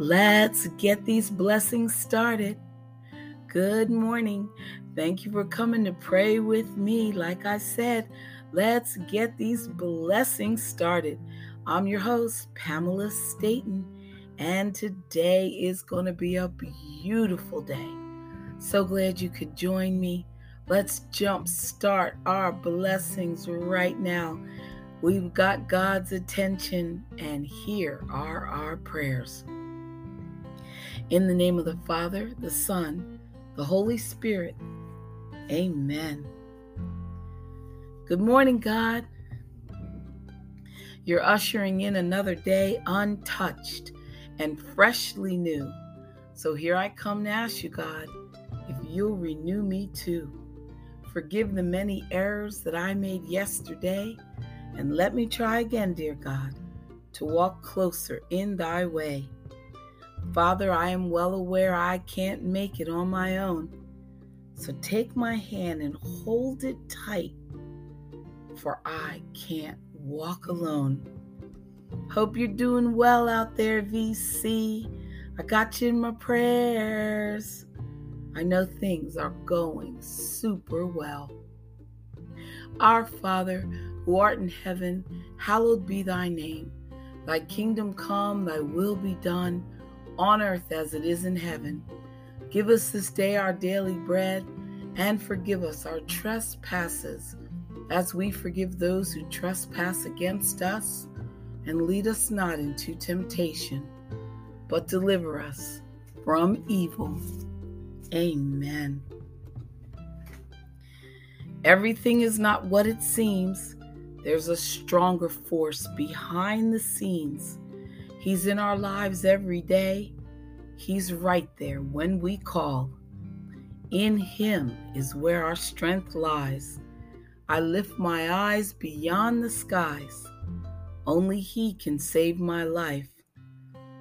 Let's get these blessings started. Good morning. Thank you for coming to pray with me. Like I said, let's get these blessings started. I'm your host, Pamela Staten, and today is going to be a beautiful day. So glad you could join me. Let's jump start our blessings right now. We've got God's attention, and here are our prayers. In the name of the Father, the Son, the Holy Spirit, amen. Good morning, God. You're ushering in another day untouched and freshly new. So here I come to ask you, God, if you'll renew me too. Forgive the many errors that I made yesterday, and let me try again, dear God, to walk closer in thy way. Father, I am well aware I can't make it on my own. So take my hand and hold it tight, for I can't walk alone. Hope you're doing well out there, VC. I got you in my prayers. I know things are going super well. Our Father, who art in heaven, hallowed be thy name. Thy kingdom come, thy will be done on earth as it is in heaven. Give us this day our daily bread, and forgive us our trespasses, as we forgive those who trespass against us. And lead us not into temptation, but deliver us from evil. Amen. Everything is not what it seems. There's a stronger force behind the scenes He's in our lives every day. He's right there when we call. In Him is where our strength lies. I lift my eyes beyond the skies. Only He can save my life.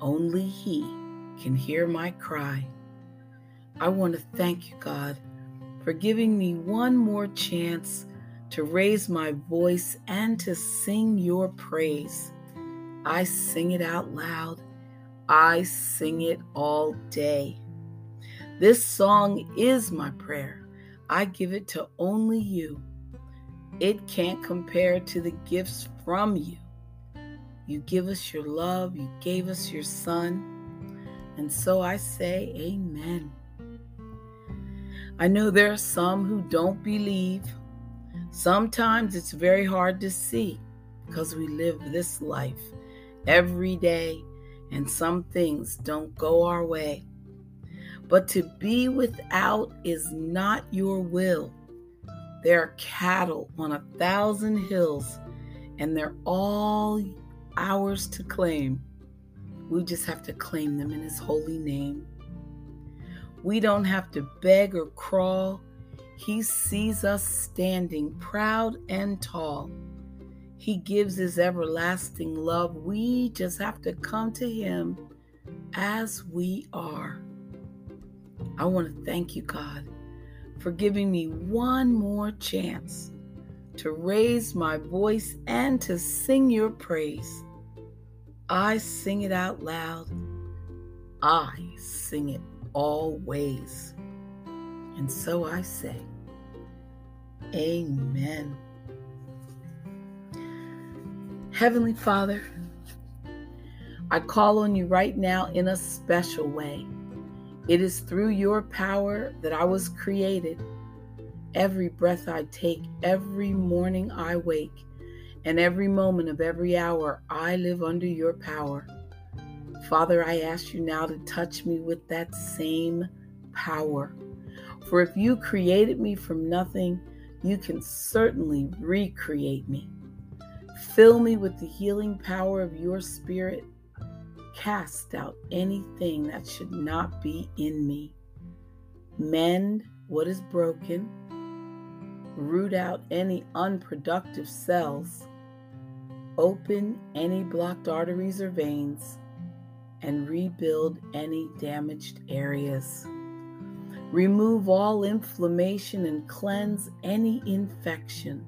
Only He can hear my cry. I want to thank you, God, for giving me one more chance to raise my voice and to sing your praise. I sing it out loud. I sing it all day. This song is my prayer. I give it to only you. It can't compare to the gifts from you. You give us your love, you gave us your son. And so I say, Amen. I know there are some who don't believe. Sometimes it's very hard to see because we live this life every day, and some things don't go our way. But to be without is not your will. There are cattle on a thousand hills, and they're all ours to claim. We just have to claim them in His holy name. We don't have to beg or crawl. He sees us standing proud and tall. He gives His everlasting love. We just have to come to Him as we are. I want to thank you, God, for giving me one more chance to raise my voice and to sing your praise. I sing it out loud. I sing it always. And so I say, Amen. Heavenly Father, I call on you right now in a special way. It is through your power that I was created. Every breath I take, every morning I wake, and every moment of every hour I live under your power. Father, I ask you now to touch me with that same power. For if you created me from nothing, you can certainly recreate me. Fill me with the healing power of your spirit. Cast out anything that should not be in me. Mend what is broken. Root out any unproductive cells. Open any blocked arteries or veins. And rebuild any damaged areas. Remove all inflammation and cleanse any infection.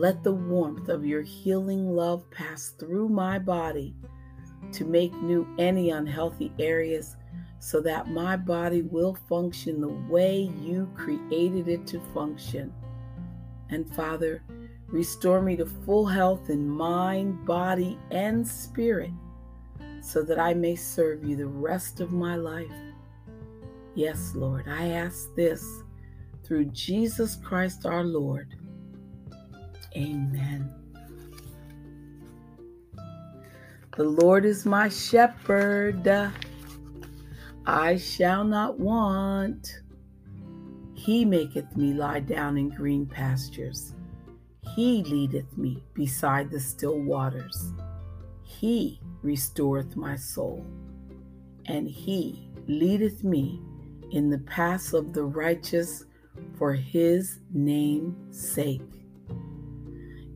Let the warmth of your healing love pass through my body to make new any unhealthy areas so that my body will function the way you created it to function. And Father, restore me to full health in mind, body, and spirit so that I may serve you the rest of my life. Yes, Lord, I ask this through Jesus Christ our Lord. Amen. The Lord is my shepherd. I shall not want. He maketh me lie down in green pastures. He leadeth me beside the still waters. He restoreth my soul. And he leadeth me in the paths of the righteous for his name's sake.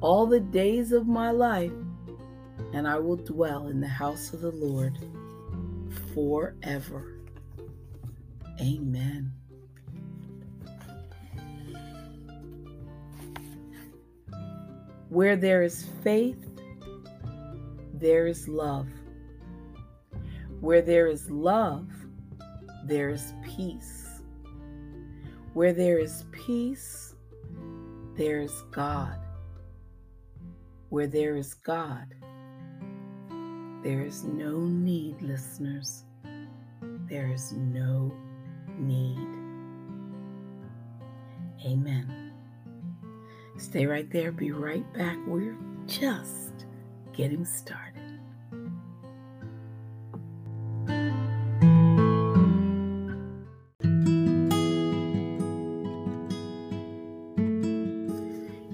all the days of my life, and I will dwell in the house of the Lord forever. Amen. Where there is faith, there is love. Where there is love, there is peace. Where there is peace, there is God. Where there is God, there is no need, listeners. There is no need. Amen. Stay right there. Be right back. We're just getting started.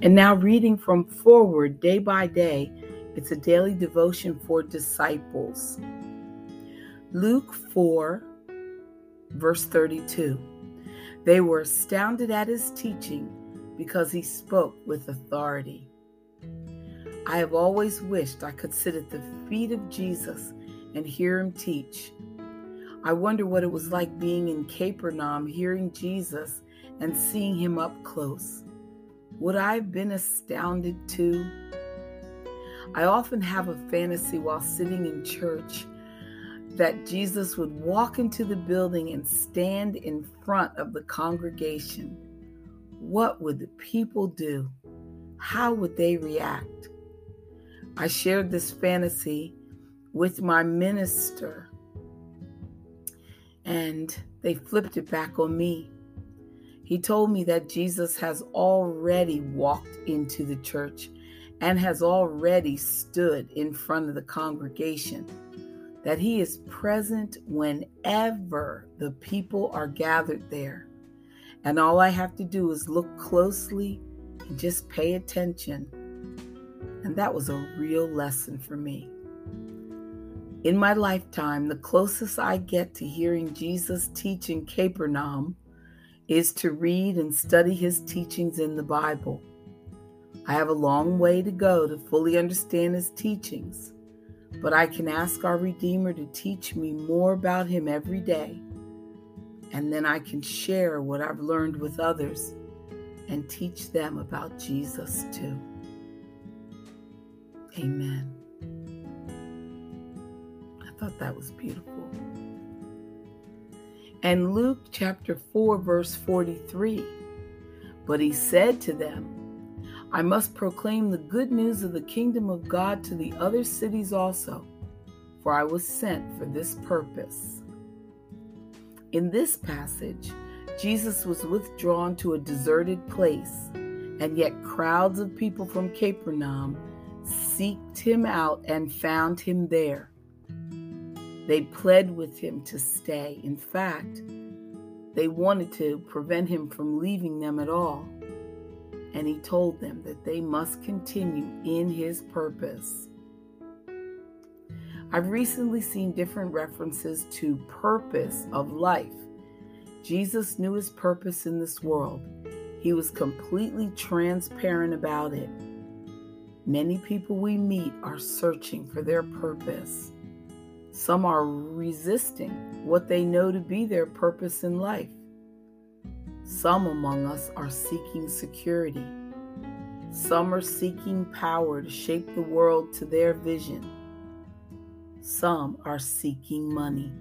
And now, reading from Forward Day by Day, it's a daily devotion for disciples. Luke 4, verse 32. They were astounded at his teaching because he spoke with authority. I have always wished I could sit at the feet of Jesus and hear him teach. I wonder what it was like being in Capernaum, hearing Jesus and seeing him up close. Would I have been astounded too? I often have a fantasy while sitting in church that Jesus would walk into the building and stand in front of the congregation. What would the people do? How would they react? I shared this fantasy with my minister, and they flipped it back on me. He told me that Jesus has already walked into the church and has already stood in front of the congregation, that he is present whenever the people are gathered there. And all I have to do is look closely and just pay attention. And that was a real lesson for me. In my lifetime, the closest I get to hearing Jesus teach in Capernaum is to read and study his teachings in the Bible. I have a long way to go to fully understand his teachings, but I can ask our Redeemer to teach me more about him every day, and then I can share what I've learned with others and teach them about Jesus too. Amen. I thought that was beautiful. And Luke chapter 4, verse 43. But he said to them, I must proclaim the good news of the kingdom of God to the other cities also, for I was sent for this purpose. In this passage, Jesus was withdrawn to a deserted place, and yet crowds of people from Capernaum seeked him out and found him there. They pled with him to stay. In fact, they wanted to prevent him from leaving them at all. And he told them that they must continue in his purpose. I've recently seen different references to purpose of life. Jesus knew his purpose in this world. He was completely transparent about it. Many people we meet are searching for their purpose. Some are resisting what they know to be their purpose in life. Some among us are seeking security. Some are seeking power to shape the world to their vision. Some are seeking money.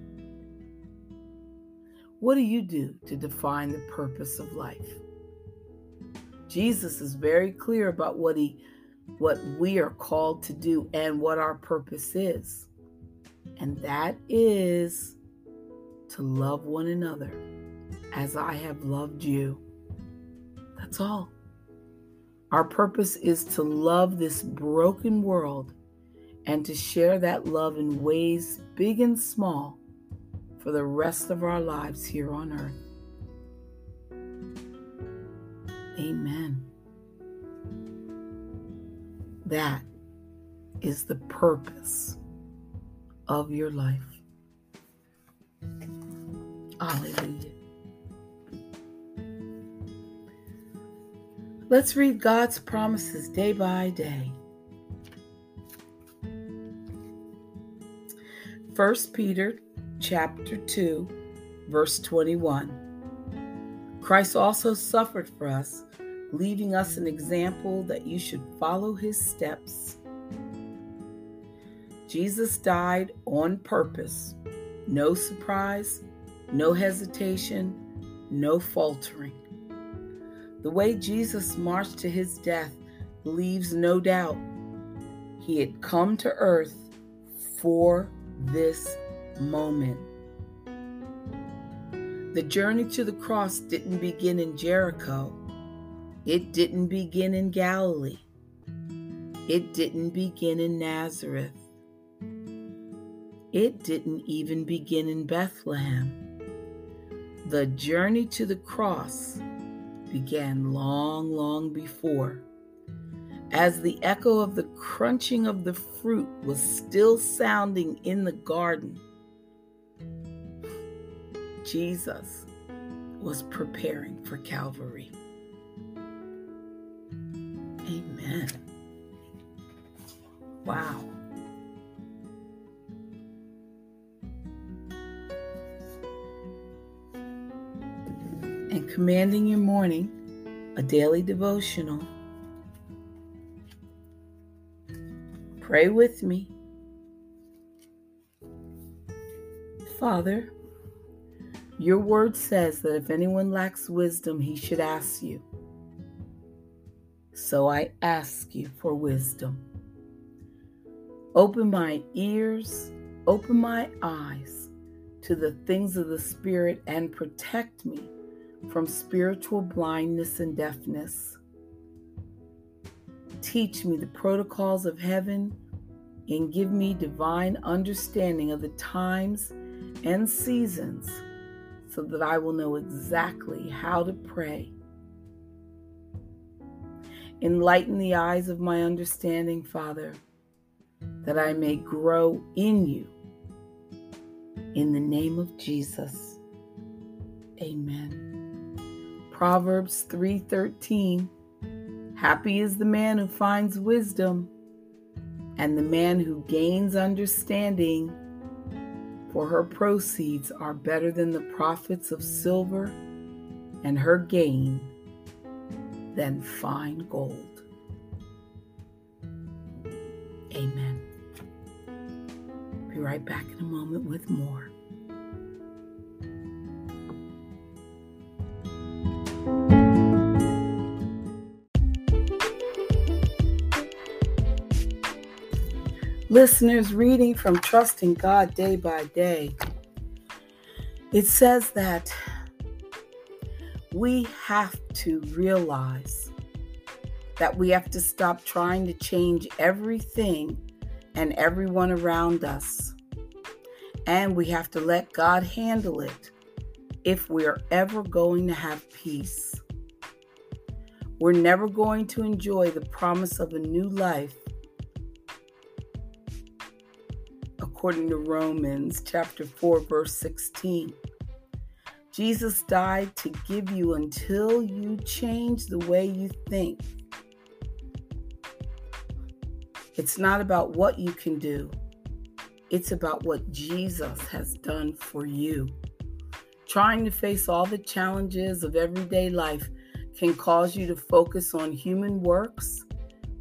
What do you do to define the purpose of life? Jesus is very clear about what he what we are called to do and what our purpose is. And that is to love one another as I have loved you. That's all. Our purpose is to love this broken world and to share that love in ways big and small for the rest of our lives here on earth. Amen. That is the purpose of your life. Hallelujah. Let's read God's promises day by day. 1 Peter chapter 2 verse 21. Christ also suffered for us, leaving us an example that you should follow his steps. Jesus died on purpose. No surprise, no hesitation, no faltering. The way Jesus marched to his death leaves no doubt. He had come to earth for this moment. The journey to the cross didn't begin in Jericho. It didn't begin in Galilee. It didn't begin in Nazareth. It didn't even begin in Bethlehem. The journey to the cross began long, long before. As the echo of the crunching of the fruit was still sounding in the garden, Jesus was preparing for Calvary. Amen. Wow. And commanding your morning, a daily devotional. Pray with me. Father, your word says that if anyone lacks wisdom, he should ask you. So I ask you for wisdom. Open my ears, open my eyes to the things of the Spirit, and protect me from spiritual blindness and deafness. Teach me the protocols of heaven and give me divine understanding of the times and seasons so that I will know exactly how to pray. Enlighten the eyes of my understanding, Father, that I may grow in you. In the name of Jesus, amen. Proverbs 3:13 Happy is the man who finds wisdom and the man who gains understanding for her proceeds are better than the profits of silver and her gain than fine gold. Amen. Be right back in a moment with more. Listeners, reading from Trusting God Day by Day, it says that we have to realize that we have to stop trying to change everything and everyone around us. And we have to let God handle it if we're ever going to have peace. We're never going to enjoy the promise of a new life according to Romans chapter 4 verse 16. Jesus died to give you until you change the way you think. It's not about what you can do. It's about what Jesus has done for you. Trying to face all the challenges of everyday life can cause you to focus on human works,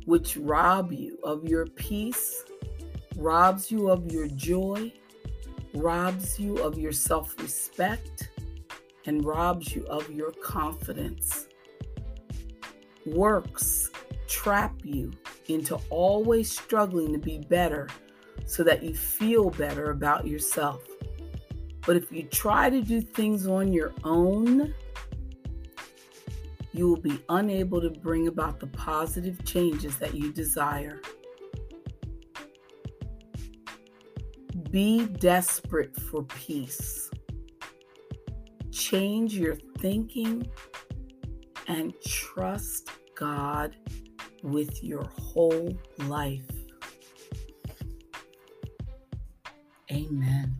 which rob you of your peace, robs you of your joy, robs you of your self respect, and robs you of your confidence. Works trap you into always struggling to be better so that you feel better about yourself. But if you try to do things on your own, you will be unable to bring about the positive changes that you desire. Be desperate for peace. Change your thinking and trust God with your whole life. Amen.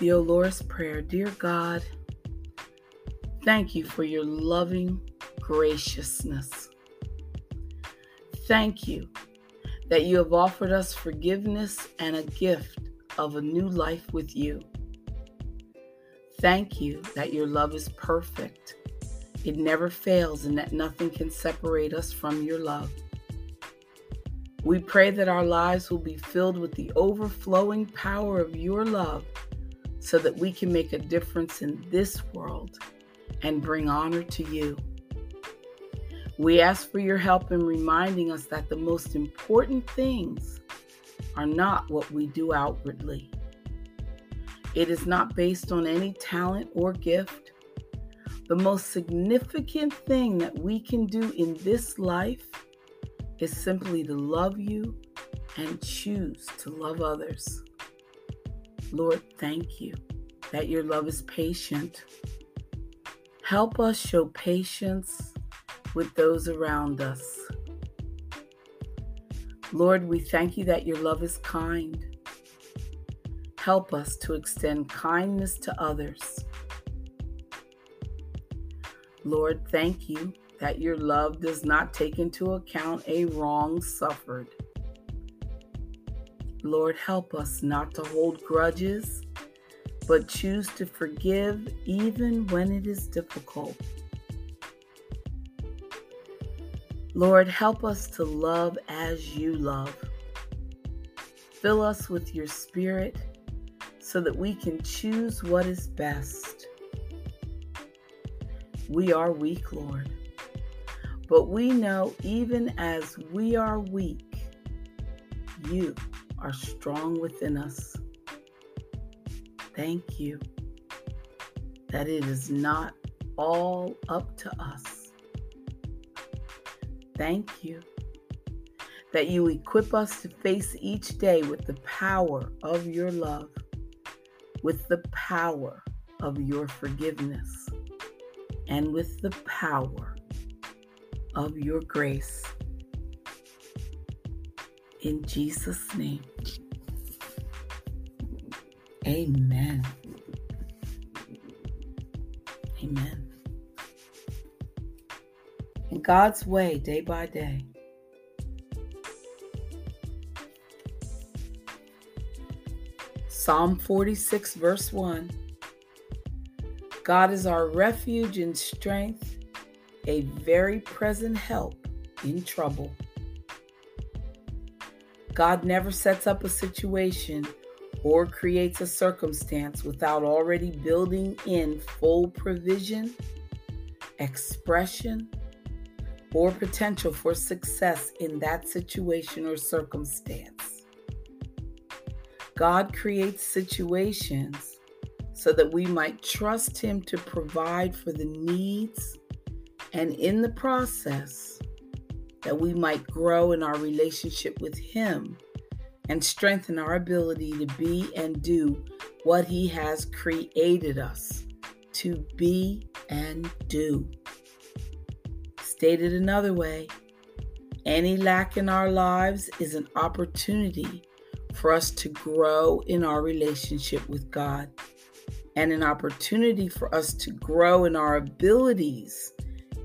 The Olores Prayer Dear God, thank you for your loving graciousness. Thank you that you have offered us forgiveness and a gift of a new life with you. Thank you that your love is perfect. It never fails, and that nothing can separate us from your love. We pray that our lives will be filled with the overflowing power of your love so that we can make a difference in this world and bring honor to you. We ask for your help in reminding us that the most important things are not what we do outwardly. It is not based on any talent or gift. The most significant thing that we can do in this life is simply to love you and choose to love others. Lord, thank you that your love is patient. Help us show patience with those around us. Lord, we thank you that your love is kind. Help us to extend kindness to others. Lord, thank you that your love does not take into account a wrong suffered. Lord, help us not to hold grudges, but choose to forgive even when it is difficult. Lord, help us to love as you love. Fill us with your spirit so that we can choose what is best. We are weak, Lord. But we know even as we are weak, you are strong within us. Thank you that it is not all up to us. Thank you that you equip us to face each day with the power of your love, with the power of your forgiveness, and with the power of your grace. In Jesus' name. Amen. God's way, day by day. Psalm 46, verse 1 God is our refuge and strength a very present help in trouble. God never sets up a situation or creates a circumstance without already building in full provision, expression, or potential for success in that situation or circumstance. God creates situations so that we might trust Him to provide for the needs and in the process, that we might grow in our relationship with Him and strengthen our ability to be and do what He has created us to be and do. Stated another way, Any lack in our lives is an opportunity for us to grow in our relationship with God and an opportunity for us to grow in our abilities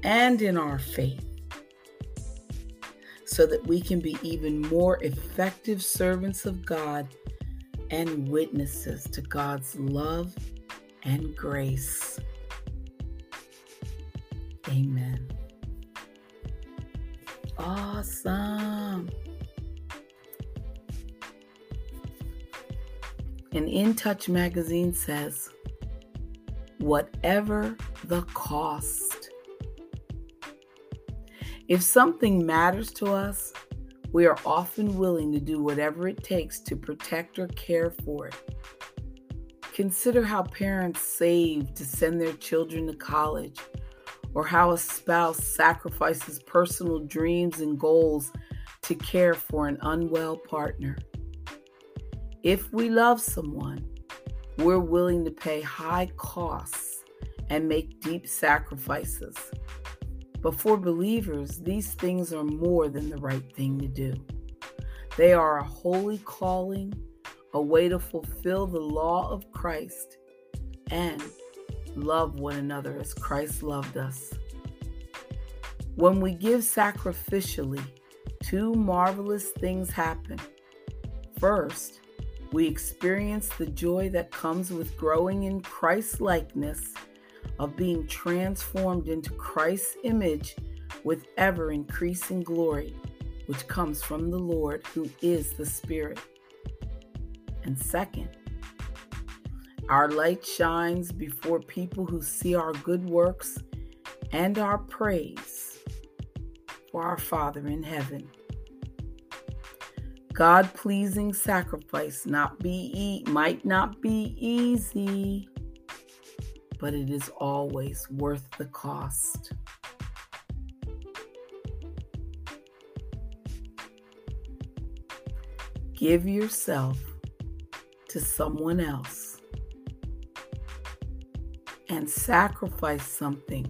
and in our faith so that we can be even more effective servants of God and witnesses to God's love and grace. Amen. Awesome. And In Touch magazine says, whatever the cost. If something matters to us, we are often willing to do whatever it takes to protect or care for it. Consider how parents save to send their children to college, or how a spouse sacrifices personal dreams and goals to care for an unwell partner. If we love someone, we're willing to pay high costs and make deep sacrifices. But for believers, these things are more than the right thing to do. They are a holy calling, a way to fulfill the law of Christ, and love one another as Christ loved us. When we give sacrificially, two marvelous things happen. First, we experience the joy that comes with growing in Christ likeness of being transformed into Christ's image with ever increasing glory, which comes from the Lord who is the Spirit. And second, our light shines before people who see our good works and our praise for our Father in heaven. God pleasing sacrifice not be might not be easy but it is always worth the cost. Give yourself to someone else and sacrifice something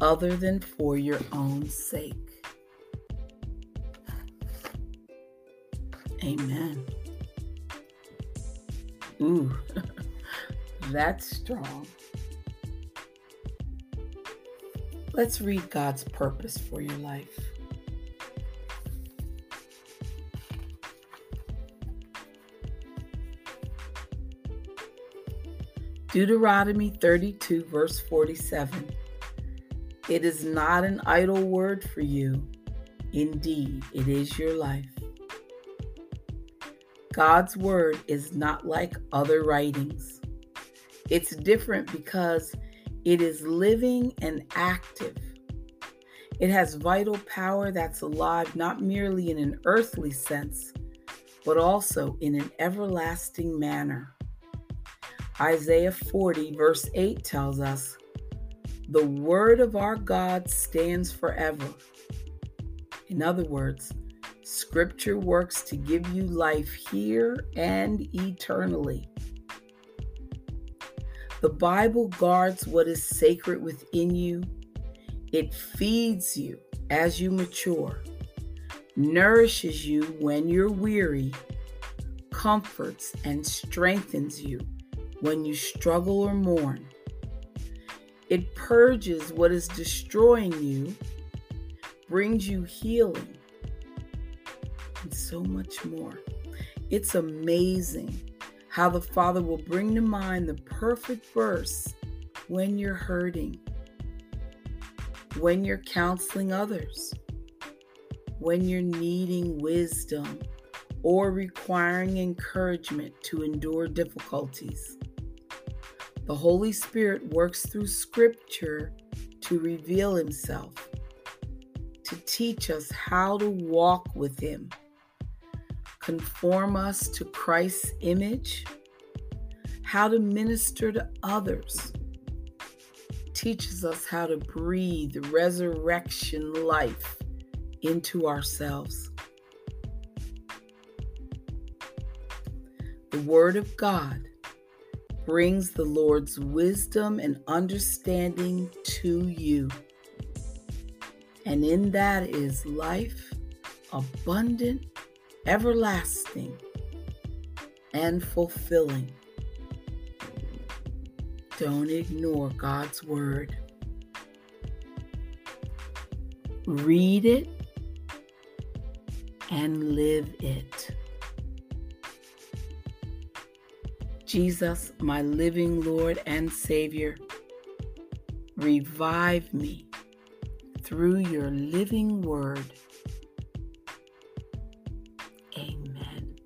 other than for your own sake. Amen. Ooh. That's strong. Let's read God's purpose for your life. Deuteronomy 32, verse 47. It is not an idle word for you. Indeed, it is your life. God's word is not like other writings. It's different because it is living and active. It has vital power that's alive not merely in an earthly sense, but also in an everlasting manner. Isaiah 40, verse 8 tells us, The word of our God stands forever. In other words, Scripture works to give you life here and eternally. The Bible guards what is sacred within you. It feeds you as you mature, nourishes you when you're weary, comforts and strengthens you when you struggle or mourn. It purges what is destroying you, brings you healing, and so much more. It's amazing how the Father will bring to mind the perfect verse when you're hurting, when you're counseling others, when you're needing wisdom or requiring encouragement to endure difficulties. The Holy Spirit works through Scripture to reveal Himself, to teach us how to walk with Him conform us to Christ's image, how to minister to others, teaches us how to breathe resurrection life into ourselves. The Word of God brings the Lord's wisdom and understanding to you. And in that is life, abundant, everlasting, and fulfilling. Don't ignore God's word. Read it and live it. Jesus, my living Lord and Savior, revive me through your living word. Amen.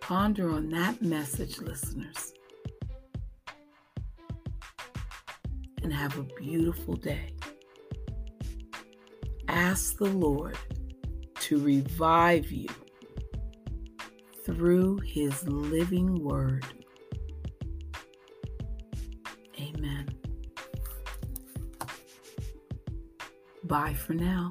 Ponder on that message, listeners, and have a beautiful day. Ask the Lord to revive you through his living word. Amen. Bye for now.